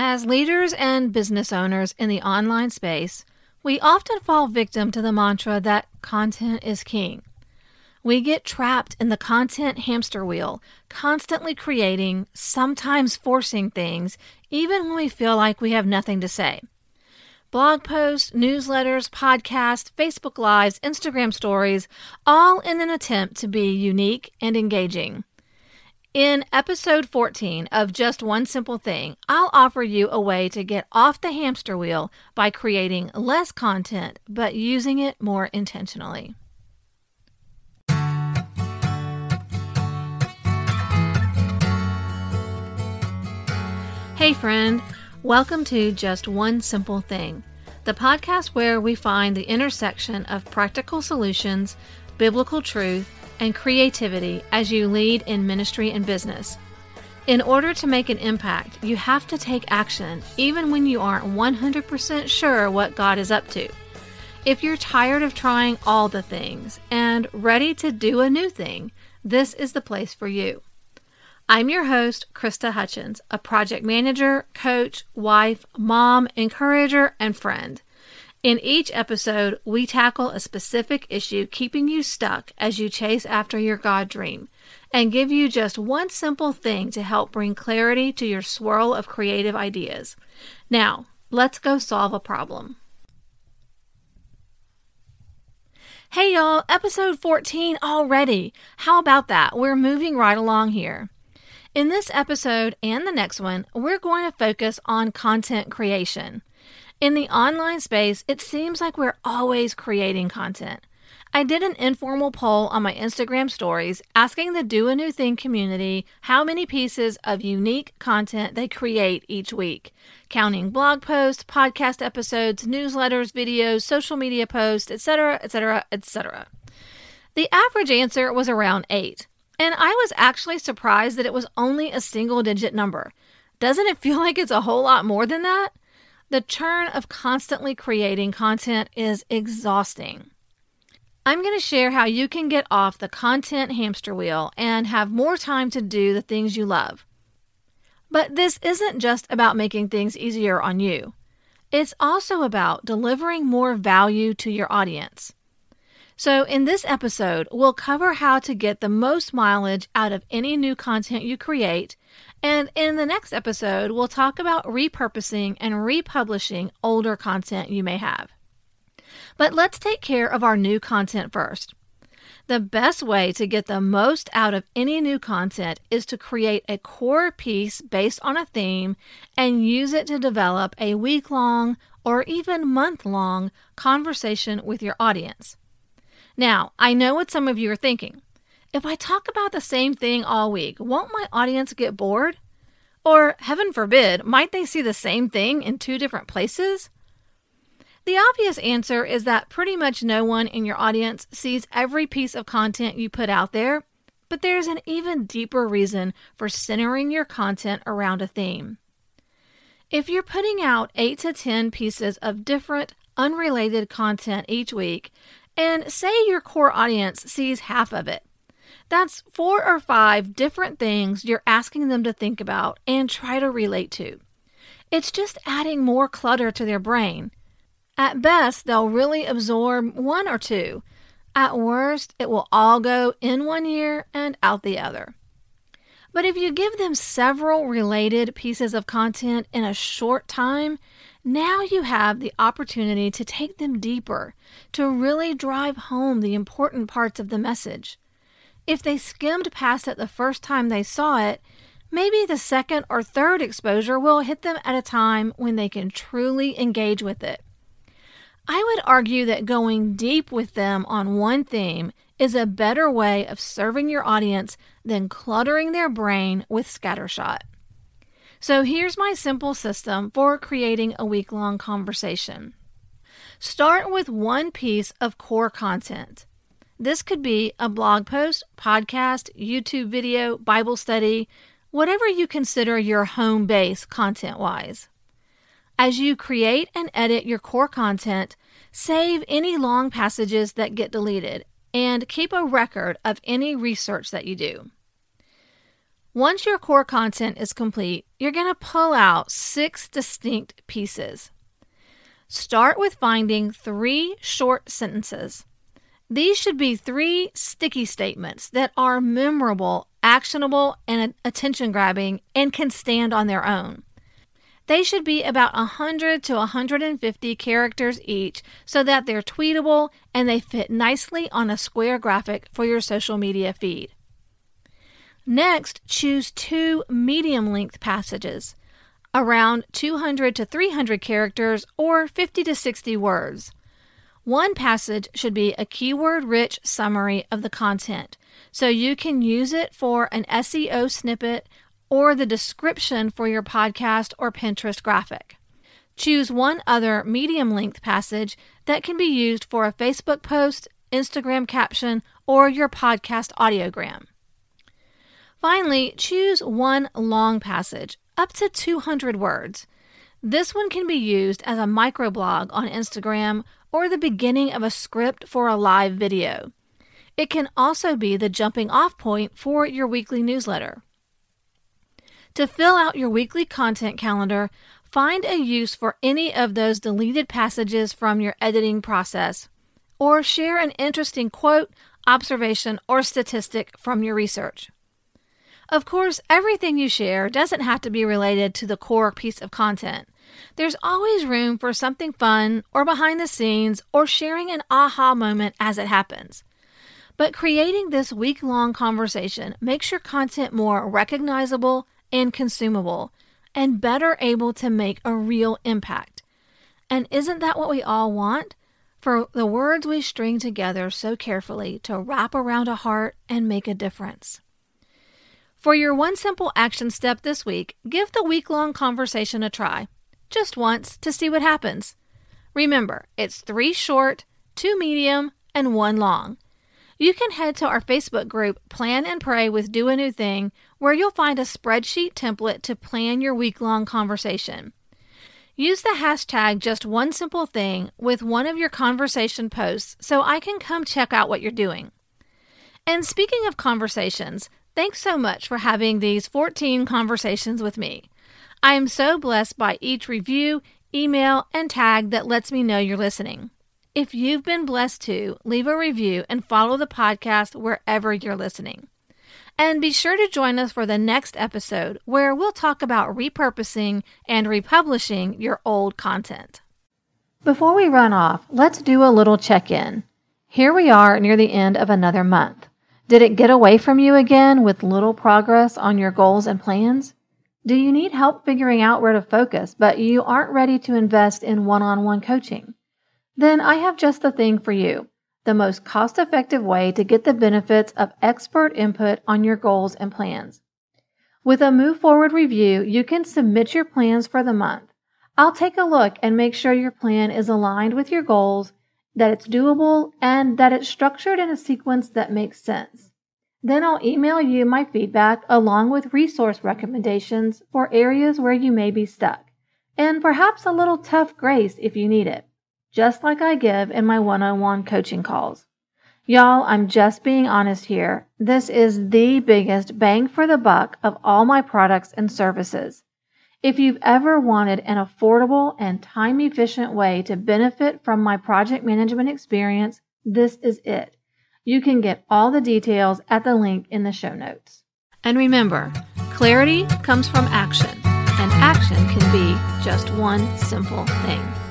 As leaders and business owners in the online space, we often fall victim to the mantra that content is king. We get trapped in the content hamster wheel, constantly creating, sometimes forcing things, even when we feel like we have nothing to say. Blog posts, newsletters, podcasts, Facebook Lives, Instagram stories, all in an attempt to be unique and engaging. In episode 14 of Just One Simple Thing, I'll offer you a way to get off the hamster wheel by creating less content but using it more intentionally. Hey, friend, welcome to Just One Simple Thing, the podcast where we find the intersection of practical solutions, biblical truth, and creativity as you lead in ministry and business. In order to make an impact, you have to take action even when you aren't 100% sure what God is up to. If you're tired of trying all the things and ready to do a new thing, this is the place for you. I'm your host, Krista Hutchins, a project manager, coach, wife, mom, encourager, and friend. In each episode, we tackle a specific issue keeping you stuck as you chase after your God dream and give you just one simple thing to help bring clarity to your swirl of creative ideas. Now, let's go solve a problem. Hey y'all, episode 14 already. How about that? We're moving right along here. In this episode and the next one, we're going to focus on content creation. In the online space, it seems like we're always creating content. I did an informal poll on my Instagram stories asking the Do a New Thing community how many pieces of unique content they create each week, counting blog posts, podcast episodes, newsletters, videos, social media posts, etc., etc., etc. The average answer was around 8, and I was actually surprised that it was only a single digit number. Doesn't it feel like it's a whole lot more than that? The churn of constantly creating content is exhausting. I'm going to share how you can get off the content hamster wheel and have more time to do the things you love. But this isn't just about making things easier on you. It's also about delivering more value to your audience. So, in this episode, we'll cover how to get the most mileage out of any new content you create and in the next episode, we'll talk about repurposing and republishing older content you may have. But let's take care of our new content first. The best way to get the most out of any new content is to create a core piece based on a theme and use it to develop a week long or even month long conversation with your audience. Now, I know what some of you are thinking. If I talk about the same thing all week, won't my audience get bored? Or, heaven forbid, might they see the same thing in two different places? The obvious answer is that pretty much no one in your audience sees every piece of content you put out there, but there's an even deeper reason for centering your content around a theme. If you're putting out 8 to 10 pieces of different, unrelated content each week, and say your core audience sees half of it, that's four or five different things you're asking them to think about and try to relate to. It's just adding more clutter to their brain. At best, they'll really absorb one or two. At worst, it will all go in one ear and out the other. But if you give them several related pieces of content in a short time, now you have the opportunity to take them deeper, to really drive home the important parts of the message. If they skimmed past it the first time they saw it, maybe the second or third exposure will hit them at a time when they can truly engage with it. I would argue that going deep with them on one theme is a better way of serving your audience than cluttering their brain with scattershot. So here's my simple system for creating a week long conversation. Start with one piece of core content. This could be a blog post, podcast, YouTube video, Bible study, whatever you consider your home base content wise. As you create and edit your core content, save any long passages that get deleted and keep a record of any research that you do. Once your core content is complete, you're going to pull out six distinct pieces. Start with finding three short sentences. These should be three sticky statements that are memorable, actionable, and attention grabbing and can stand on their own. They should be about 100 to 150 characters each so that they're tweetable and they fit nicely on a square graphic for your social media feed. Next, choose two medium length passages, around 200 to 300 characters or 50 to 60 words. One passage should be a keyword rich summary of the content, so you can use it for an SEO snippet or the description for your podcast or Pinterest graphic. Choose one other medium length passage that can be used for a Facebook post, Instagram caption, or your podcast audiogram. Finally, choose one long passage, up to 200 words. This one can be used as a microblog on Instagram or the beginning of a script for a live video. It can also be the jumping off point for your weekly newsletter. To fill out your weekly content calendar, find a use for any of those deleted passages from your editing process, or share an interesting quote, observation, or statistic from your research. Of course, everything you share doesn't have to be related to the core piece of content. There's always room for something fun or behind the scenes or sharing an aha moment as it happens. But creating this week long conversation makes your content more recognizable and consumable and better able to make a real impact. And isn't that what we all want? For the words we string together so carefully to wrap around a heart and make a difference. For your one simple action step this week, give the week long conversation a try, just once to see what happens. Remember, it's three short, two medium, and one long. You can head to our Facebook group, Plan and Pray with Do a New Thing, where you'll find a spreadsheet template to plan your week long conversation. Use the hashtag just one simple thing with one of your conversation posts so I can come check out what you're doing. And speaking of conversations, thanks so much for having these 14 conversations with me. I am so blessed by each review, email, and tag that lets me know you're listening. If you've been blessed too, leave a review and follow the podcast wherever you're listening. And be sure to join us for the next episode where we'll talk about repurposing and republishing your old content. Before we run off, let's do a little check in. Here we are near the end of another month. Did it get away from you again with little progress on your goals and plans? Do you need help figuring out where to focus, but you aren't ready to invest in one on one coaching? Then I have just the thing for you the most cost effective way to get the benefits of expert input on your goals and plans. With a Move Forward review, you can submit your plans for the month. I'll take a look and make sure your plan is aligned with your goals, that it's doable, and that it's structured in a sequence that makes sense. Then I'll email you my feedback along with resource recommendations for areas where you may be stuck, and perhaps a little tough grace if you need it just like I give in my one on one coaching calls. Y'all, I'm just being honest here. This is the biggest bang for the buck of all my products and services. If you've ever wanted an affordable and time efficient way to benefit from my project management experience, this is it. You can get all the details at the link in the show notes. And remember, clarity comes from action, and action can be just one simple thing.